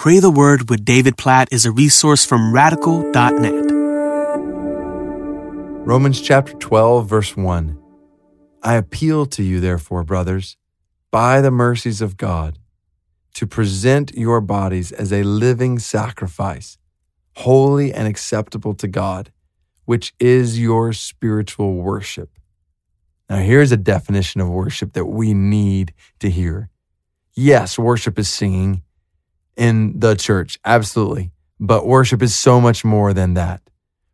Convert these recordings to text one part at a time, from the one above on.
Pray the Word with David Platt is a resource from radical.net. Romans chapter 12, verse 1. I appeal to you, therefore, brothers, by the mercies of God, to present your bodies as a living sacrifice, holy and acceptable to God, which is your spiritual worship. Now, here's a definition of worship that we need to hear. Yes, worship is singing in the church, absolutely. But worship is so much more than that.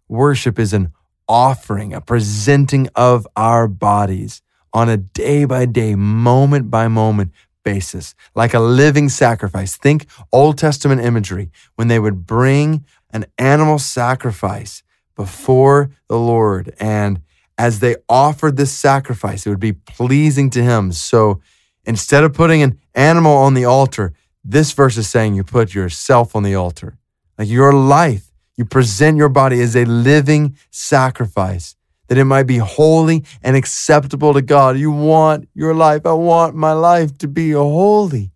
Worship is an offering, a presenting of our bodies on a day by day, moment by moment basis, like a living sacrifice. Think Old Testament imagery when they would bring an animal sacrifice before the Lord. And as they offered this sacrifice, it would be pleasing to Him. So instead of putting an animal on the altar, this verse is saying you put yourself on the altar. Like your life, you present your body as a living sacrifice that it might be holy and acceptable to God. You want your life. I want my life to be holy,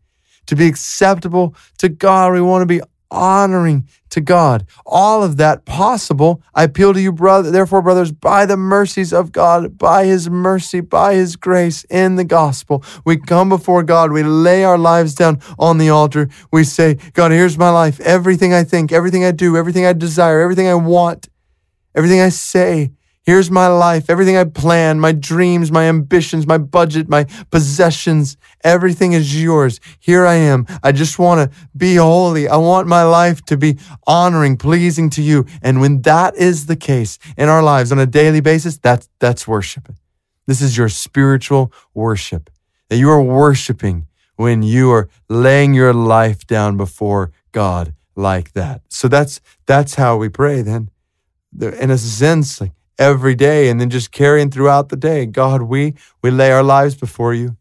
to be acceptable to God. We want to be honoring to God. All of that possible. I appeal to you, brother, therefore, brothers, by the mercies of God, by his mercy, by his grace in the gospel, we come before God. We lay our lives down on the altar. We say, God, here's my life. Everything I think, everything I do, everything I desire, everything I want, everything I say, Here's my life, everything I plan, my dreams, my ambitions, my budget, my possessions. Everything is yours. Here I am. I just want to be holy. I want my life to be honoring, pleasing to you. And when that is the case in our lives on a daily basis, that's, that's worship. This is your spiritual worship that you are worshiping when you are laying your life down before God like that. So that's, that's how we pray then. In a sense, like, every day and then just carrying throughout the day. God, we, we lay our lives before you.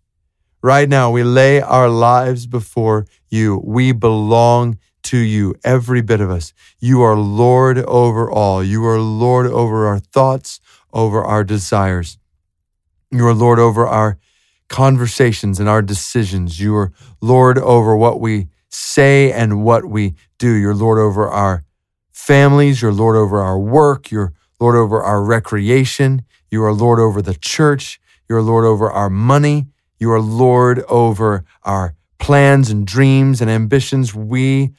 Right now, we lay our lives before you. We belong to you, every bit of us. You are Lord over all. You are Lord over our thoughts, over our desires. You are Lord over our conversations and our decisions. You are Lord over what we say and what we do. You're Lord over our families. You're Lord over our work. You're Lord over our recreation. You are Lord over the church. You are Lord over our money. You are Lord over our plans and dreams and ambitions. We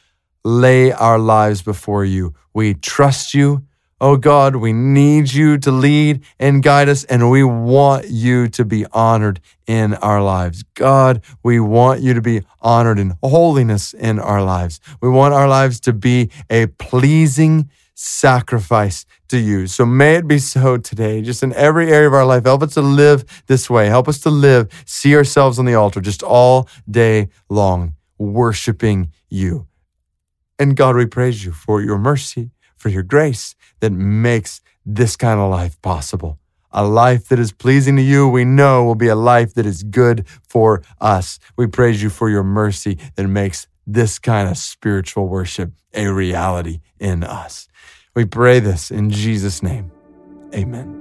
lay our lives before you. We trust you. Oh God, we need you to lead and guide us, and we want you to be honored in our lives. God, we want you to be honored in holiness in our lives. We want our lives to be a pleasing sacrifice to you. So may it be so today, just in every area of our life. Help us to live this way. Help us to live, see ourselves on the altar just all day long, worshiping you. And God, we praise you for your mercy, for your grace that makes this kind of life possible. A life that is pleasing to you, we know will be a life that is good for us. We praise you for your mercy that makes this kind of spiritual worship a reality in us. We pray this in Jesus' name. Amen.